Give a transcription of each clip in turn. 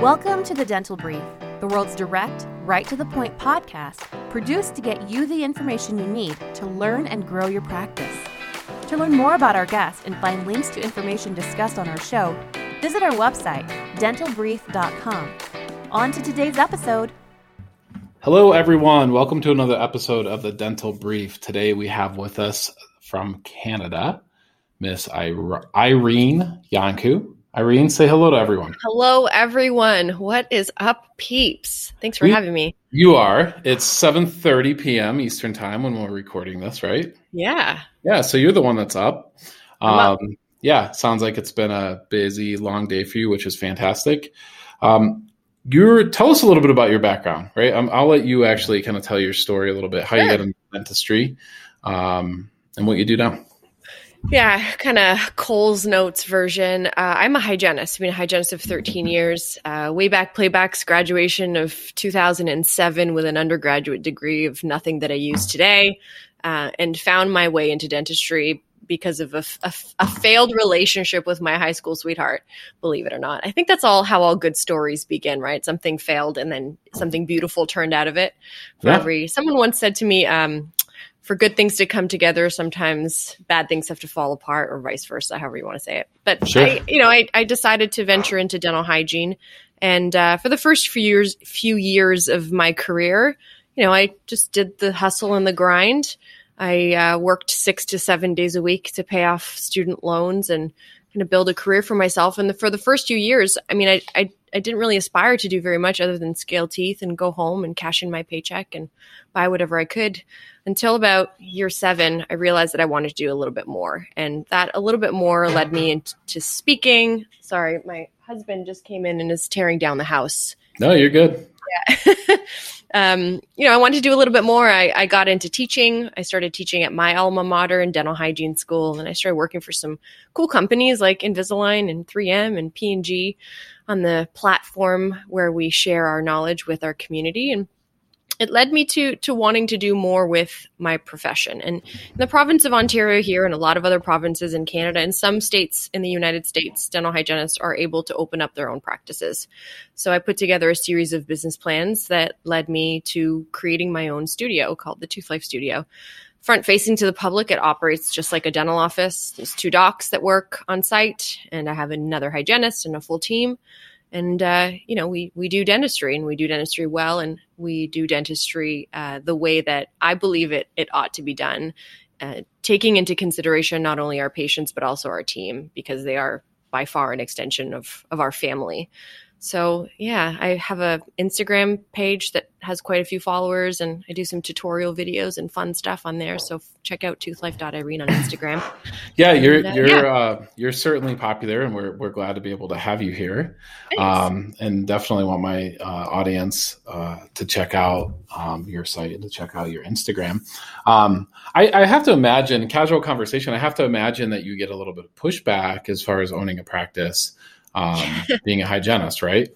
Welcome to the Dental Brief, the world's direct, right to the point podcast produced to get you the information you need to learn and grow your practice. To learn more about our guests and find links to information discussed on our show, visit our website, dentalbrief.com. On to today's episode. Hello, everyone. Welcome to another episode of the Dental Brief. Today we have with us from Canada, Miss Irene Iancu. Irene, say hello to everyone. Hello, everyone. What is up, peeps? Thanks for We- having me. You are. It's 7:30 p.m. Eastern Time when we're recording this, right? Yeah. Yeah, so you're the one that's up. Um, up. yeah, sounds like it's been a busy, long day for you, which is fantastic. Um, you're tell us a little bit about your background, right? Um, I'll let you actually kind of tell your story a little bit, how you got into dentistry, um, and what you do now. Yeah, kind of Cole's Notes version. Uh, I'm a hygienist. I've been a hygienist of 13 years. Uh, way back, playbacks, graduation of 2007 with an undergraduate degree of nothing that I use today, uh, and found my way into dentistry because of a, a- a failed relationship with my high school sweetheart, believe it or not. I think that's all how all good stories begin, right? Something failed and then something beautiful turned out of it. For Yeah. every, someone once said to me, um, for good things to come together, sometimes bad things have to fall apart, or vice versa, however you want to say it. But Sure. I, you know, I, I decided to venture into dental hygiene, and uh, for the first few years, few years of my career, you know, I just did the hustle and the grind. I uh, worked six to seven days a week to pay off student loans and kind of build a career for myself. And the, for the first few years, I mean, I, I I didn't really aspire to do very much other than scale teeth and go home and cash in my paycheck and buy whatever I could. Until about year seven, I realized that I wanted to do a little bit more. And that a little bit more led me into speaking. Sorry, my husband just came in and is tearing down the house. No, you're good. um, you know, I wanted to do a little bit more. I, I got into teaching. I started teaching at my alma mater in dental hygiene school, and I started working for some cool companies like Invisalign and 3M and P&G on the platform where we share our knowledge with our community. And it led me to to wanting to do more with my profession. And in the province of Ontario here and a lot of other provinces in Canada and some states in the United States, dental hygienists are able to open up their own practices. So I put together a series of business plans that led me to creating my own studio called the Tooth Life Studio. Front facing to the public, it operates just like a dental office. There's two docs that work on site, and I have another hygienist and a full team. And uh, you know, we we do dentistry, and we do dentistry well, and we do dentistry uh, the way that I believe it it ought to be done, uh, taking into consideration not only our patients but also our team because they are by far an extension of of our family. So yeah, I have a Instagram page that has quite a few followers, and I do some tutorial videos and fun stuff on there. So check out toothlife.irene on Instagram. Yeah, you're uh, you're yeah. Uh, you're certainly popular, and we're we're glad to be able to have you here. Um, and definitely want my uh, audience uh, to check out um, your site and to check out your Instagram. Um, I, I have to imagine casual conversation. I have to imagine that you get a little bit of pushback as far as owning a practice, um, being a hygienist, right?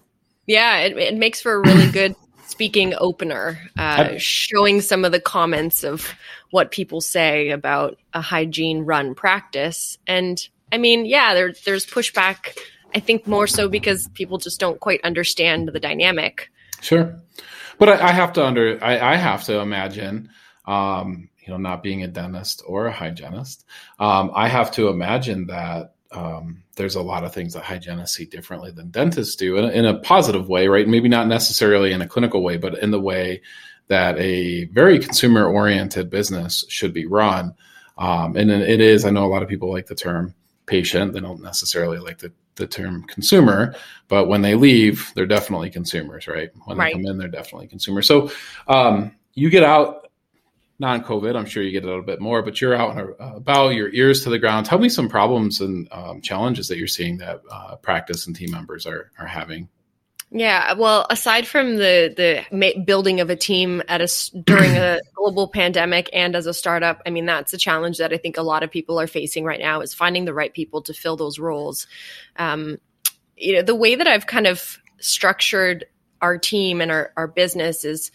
Yeah, it, it makes for a really good speaking opener, uh, I- showing some of the comments of what people say about a hygiene run practice. And I mean, yeah, there, there's pushback. I think more so because people just don't quite understand the dynamic. Sure, but I, I have to under I, I have to imagine, um, you know, not being a dentist or a hygienist, um, I have to imagine that um, there's a lot of things that hygienists see differently than dentists do, in, in a positive way, right? Maybe not necessarily in a clinical way, but in the way that a very consumer oriented business should be run. Um, and it is. I know a lot of people like the term patient; they don't necessarily like the the term consumer but when they leave they're definitely consumers right when Right. they come in they're definitely consumers so um, you get out non-covid i'm sure you get a little bit more but you're out and about your ears to the ground tell me some problems and um, challenges that you're seeing that uh, practice and team members are, are having Yeah, well, aside from the the ma- building of a team at a during a global pandemic and as a startup, I mean that's a challenge that I think a lot of people are facing right now is finding the right people to fill those roles. Um, you know, the way that I've kind of structured our team and our, our business is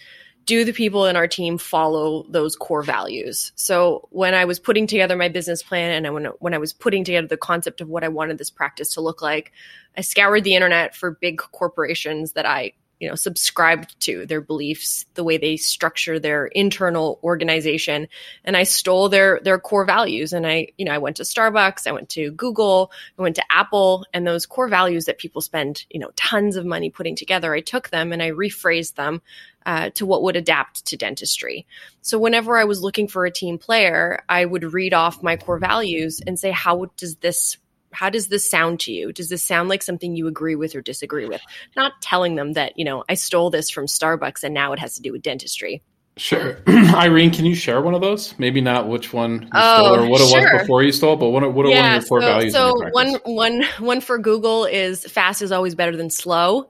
do the people in our team follow those core values? So when I was putting together my business plan and when, when I was putting together the concept of what I wanted this practice to look like, I scoured the internet for big corporations that I you know subscribed to their beliefs the way they structure their internal organization and i stole their their core values and i you know i went to starbucks i went to google i went to apple and those core values that people spend you know tons of money putting together i took them and i rephrased them uh, to what would adapt to dentistry. So, whenever I was looking for a team player, I would read off my core values and say, how does this how does this sound to you? Does this sound like something you agree with or disagree with? Not telling them that, you know, I stole this from Starbucks and now it has to do with dentistry. Sure. Irene, can you share one of those? Maybe not which one you oh, stole or what it sure. was before you stole, but what, what are yeah, one of your core so, values? So one, one, one for Google is fast is always better than slow.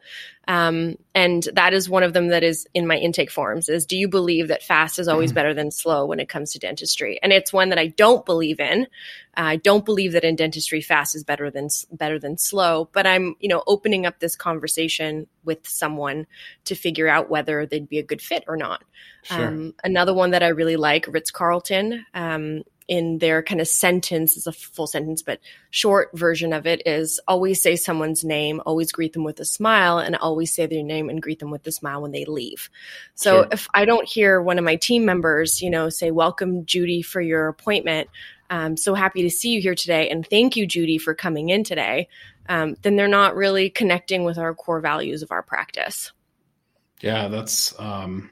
Um, and that is one of them that is in my intake forms is do you believe that fast is always mm-hmm. better than slow when it comes to dentistry and it's one that i don't believe in i don't believe that in dentistry fast is better than better than slow but i'm you know opening up this conversation with someone to figure out whether they'd be a good fit or not sure. um, another one that i really like ritz carlton um, in their kind of sentence is a full sentence, but short version of it is always say someone's name, always greet them with a smile, and always say their name and greet them with a smile when they leave. So sure. if I don't hear one of my team members, you know, say, Welcome, Judy, for your appointment. I'm so happy to see you here today. And thank you, Judy, for coming in today. Um, then they're not really connecting with our core values of our practice. Yeah, that's um,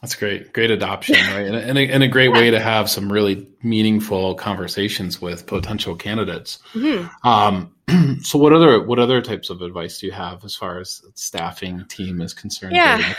that's great. Great adoption, right? and, and, a, and a great way to have some really meaningful conversations with potential candidates. Mm-hmm. Um, so what other what other types of advice do you have as far as staffing team is concerned? Yeah.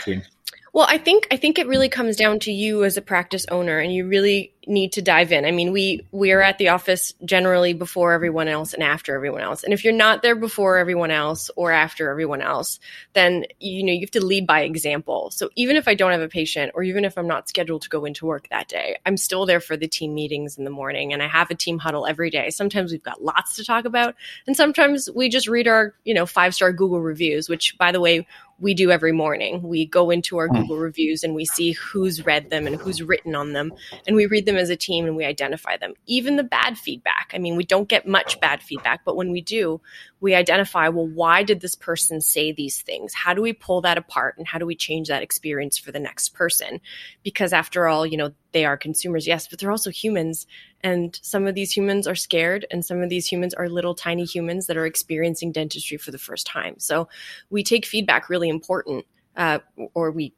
Well, I think I think it really comes down to you as a practice owner, and you really need to dive in. I mean, we we are at the office generally before everyone else and after everyone else. And if you're not there before everyone else or after everyone else, then you know you have to lead by example. So even if I don't have a patient or even if I'm not scheduled to go into work that day, I'm still there for the team meetings in the morning and I have a team huddle every day. Sometimes we've got lots to talk about and sometimes we just read our, you know, five-star Google reviews, which by the way, we do every morning. We go into our hmm. Google reviews and we see who's read them and who's written on them and we read them them as a team and we identify them. Even the bad feedback. I mean, we don't get much bad feedback, but when we do, we identify, well, why did this person say these things? How do we pull that apart and how do we change that experience for the next person? Because after all, you know, they are consumers, yes, but they're also humans. And some of these humans are scared, and some of these humans are little tiny humans that are experiencing dentistry for the first time. So we take feedback really important, uh, or we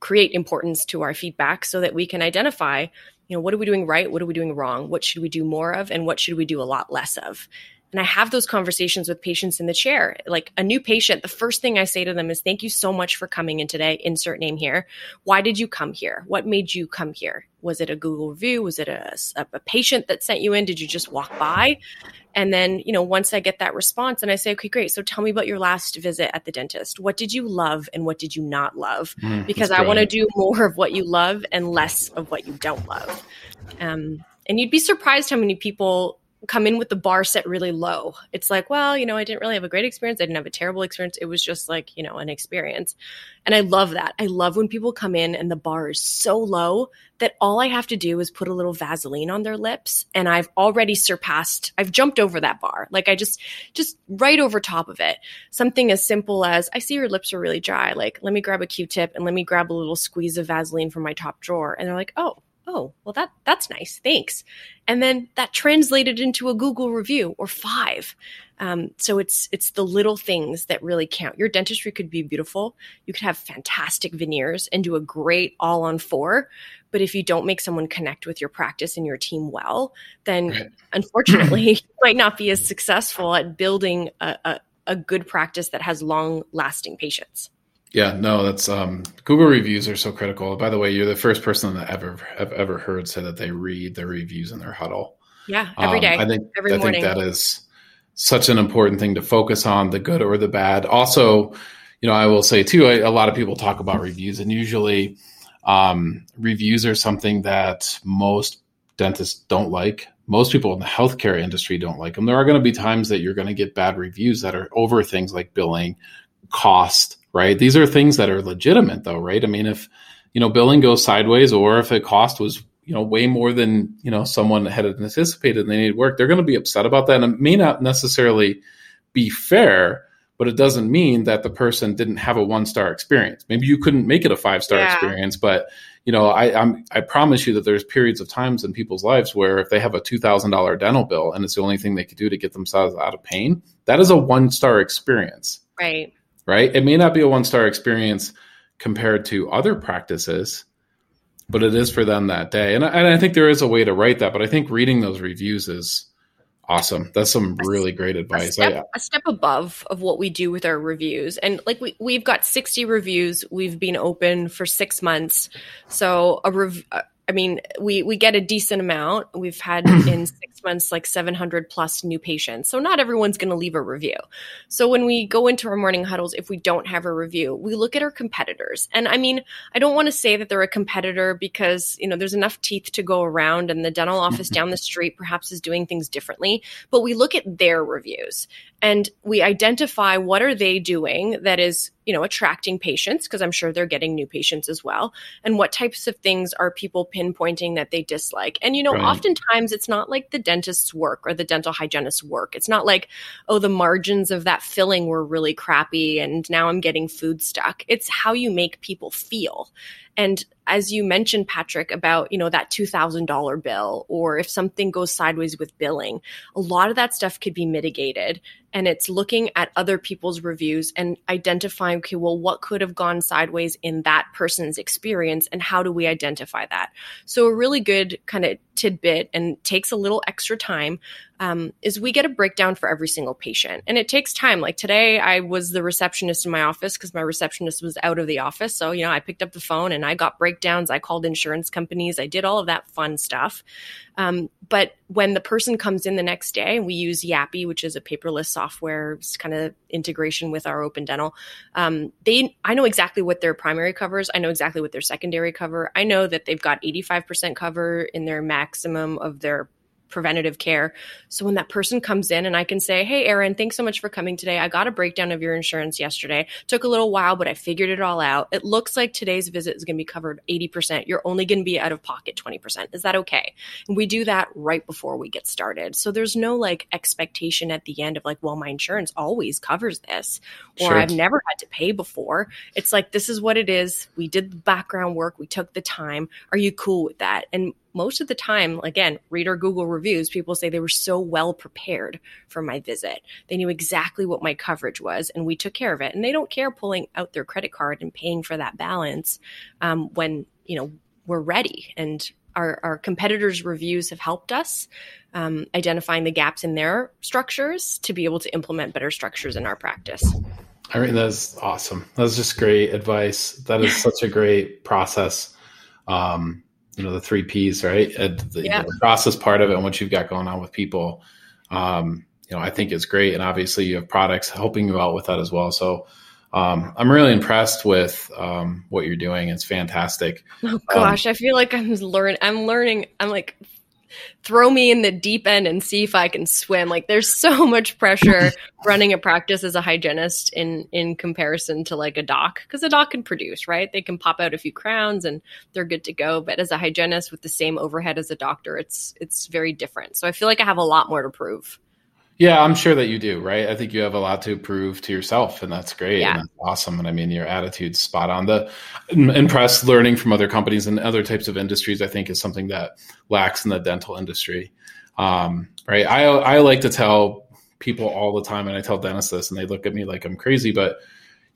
create importance to our feedback so that we can identify you know, what are we doing right? What are we doing wrong? What should we do more of? And what should we do a lot less of? And I have those conversations with patients in the chair. Like a new patient, the first thing I say to them is, Thank you so much for coming in today. Insert name here. Why did you come here? What made you come here? Was it a Google review? Was it a, a patient that sent you in? Did you just walk by? And then, you know, once I get that response and I say, okay, great. So tell me about your last visit at the dentist. What did you love and what did you not love? Mm, because I want to do more of what you love and less of what you don't love. Um, and you'd be surprised how many people come in with the bar set really low. It's like, well, you know, I didn't really have a great experience. I didn't have a terrible experience. It was just like, you know, an experience. And I love that. I love when people come in and the bar is so low that all I have to do is put a little Vaseline on their lips and I've already surpassed, I've jumped over that bar. Like I just, just right over top of it. Something as simple as I see your lips are really dry. Like, let me grab a Q tip and let me grab a little squeeze of Vaseline from my top drawer. And they're like, oh, oh, well that that's nice, thanks. And then that translated into a Google review or five. Um, so it's it's the little things that really count. Your dentistry could be beautiful. You could have fantastic veneers and do a great all on four. But if you don't make someone connect with your practice and your team well, then unfortunately you might not be as successful at building a, a, a good practice that has long lasting patients. Yeah, no, that's um, Google reviews are so critical. By the way, you're the first person that ever have ever heard say that they read their reviews in their huddle. Yeah, every um, day. I think every I morning. think that is such an important thing to focus on, the good or the bad. Also, you know, I will say too, a lot of people talk about reviews, and usually um, reviews are something that most dentists don't like. Most people in the healthcare industry don't like them. There are going to be times that you're going to get bad reviews that are over things like billing, cost, right? These are things that are legitimate though, right? I mean, if, you know billing goes sideways or if a cost was you know way more than you know someone had anticipated and they need work they're going to be upset about that and it may not necessarily be fair but it doesn't mean that the person didn't have a one star experience maybe you couldn't make it a five star Yeah. experience but you know I, I'm, I promise you that there's periods of times in people's lives where if they have a $2000 dental bill and it's the only thing they could do to get themselves out of pain that is a one star experience Right. Right? It may not be a one star experience compared to other practices, but it is for them that day. And I, and I think there is a way to write that, but I think reading those reviews is awesome. That's some really great a advice. step, I, a step above of what we do with our reviews and like we, we've got 60 reviews we've been open for six months so a rev- uh, i mean we we get a decent amount we've had in six months like 700 plus new patients. So not everyone's going to leave a review. So when we go into our morning huddles if we don't have a review we look at our competitors. And i mean i don't want to say that they're a competitor because you know there's enough teeth to go around and the dental office down the street perhaps is doing things differently but we look at their reviews and we identify what are they doing that is you know attracting patients because i'm sure they're getting new patients as well and what types of things are people pinpointing that they dislike. And you know Right. oftentimes it's not like the dentist's work or the dental hygienist's work. It's not like oh the margins of that filling were really crappy and now i'm getting food stuck. It's how you make people feel and as you mentioned patrick about you know that $2000 bill or if something goes sideways with billing a lot of that stuff could be mitigated. And it's looking at other people's reviews and identifying okay well what could have gone sideways in that person's experience and how do we identify that? So a really good kind of tidbit and takes a little extra time um, is we get a breakdown for every single patient and it takes time like today i was the receptionist in my office because my receptionist was out of the office so you know i picked up the phone and i got breakdowns i called insurance companies i did all of that fun stuff um, but when the person comes in the next day, we use YAPI, which is a paperless software kind of integration with our Open Dental. Um, they, I know exactly what their primary covers. I know exactly what their secondary cover. I know that they've got 85% cover in their maximum of their preventative care. So when that person comes in and I can say, Hey, Aaron, thanks so much for coming today. I got a breakdown of your insurance yesterday. Took a little while, but I figured it all out. It looks like today's visit is going to be covered 80%. You're only going to be out of pocket 20%. Is that okay? And we do that right before we get started. So there's no like expectation at the end of like, well, my insurance always covers this, or Sure. I've never had to pay before. It's like, this is what it is. We did the background work. We took the time. Are you cool with that? And most of the time, again, read our Google reviews, people say they were so well prepared for my visit. They knew exactly what my coverage was and we took care of it. And they don't care pulling out their credit card and paying for that balance um, when, you know, we're ready. And our, our competitors' reviews have helped us um, identifying the gaps in their structures to be able to implement better structures in our practice. I mean, that's awesome. That's just great advice. That is such a great process. Um, you know, the three P's, right? And the, Yeah. the process part of it and what you've got going on with people, um, you know, I think is great. And obviously you have products helping you out with that as well. So, um, I'm really impressed with, um, what you're doing. It's fantastic. Oh gosh, I feel like I'm learning. I'm learning I'm like throw me in the deep end and see if I can swim. Like there's so much pressure running a practice as a hygienist in in comparison to like a doc because a doc can produce, right? They can pop out a few crowns and they're good to go, but as a hygienist with the same overhead as a doctor, it's it's very different. So I feel like I have a lot more to prove. Yeah, I'm sure that you do, right? I think you have a lot to prove to yourself, and that's great. Yeah. And that's awesome. And I mean, your attitude's spot on. The impressed learning from other companies and other types of industries, I think, is something that lacks in the dental industry. Um, right? I I like to tell people all the time, and I tell dentists this, and they look at me like I'm crazy, but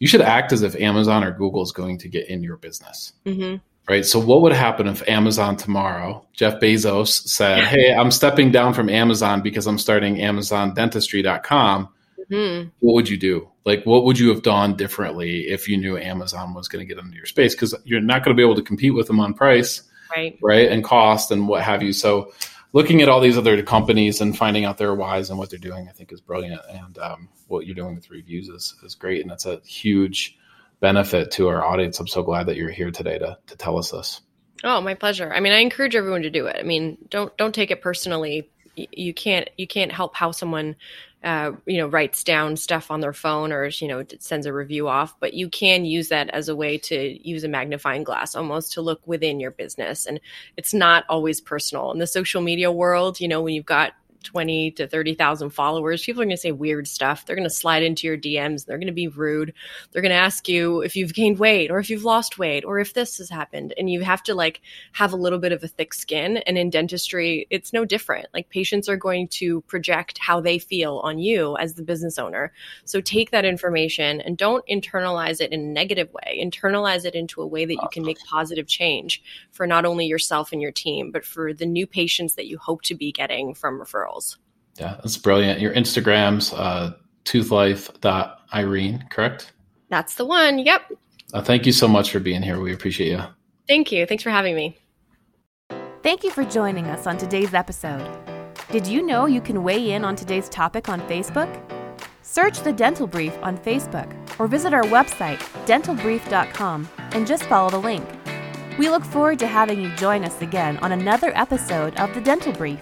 you should act as if Amazon or Google is going to get in your business hmm right? So what would happen if Amazon tomorrow, Jeff Bezos said, "Hey, I'm stepping down from Amazon because I'm starting AmazonDentistry.com." hmm What would you do? Like, what would you have done differently if you knew Amazon was going to get into your space? Because you're not going to be able to compete with them on price, Right. right, and cost and what have you. So, looking at all these other companies and finding out their whys and what they're doing, I think is brilliant. And um, what you're doing with reviews is is great, and that's a huge benefit to our audience. I'm so glad that you're here today to to tell us this. Oh, my pleasure. I mean, I encourage everyone to do it. I mean, don't don't take it personally. You can't you can't help how someone uh, you know, writes down stuff on their phone or, you know, sends a review off, but you can use that as a way to use a magnifying glass almost to look within your business. And it's not always personal. In the social media world, you know, when you've got 20 to 30,000 followers, people are going to say weird stuff. They're going to slide into your DMs. They're going to be rude. They're going to ask you if you've gained weight or if you've lost weight or if this has happened. And you have to like have a little bit of a thick skin. And in dentistry, it's no different. Like patients are going to project how they feel on you as the business owner. So take that information and don't internalize it in a negative way. Internalize it into a way that you can make positive change for not only yourself and your team, but for the new patients that you hope to be getting from referrals girls. Yeah, that's brilliant. Your Instagram's uh, toothlife.irene, correct? That's the one. Yep. Uh, thank you so much for being here. We appreciate you. Thank you. Thanks for having me. Thank you for joining us on today's episode. Did you know you can weigh in on today's topic on Facebook? Search the Dental Brief on Facebook or visit our website, dentalbrief.com, and just follow the link. We look forward to having you join us again on another episode of the Dental Brief.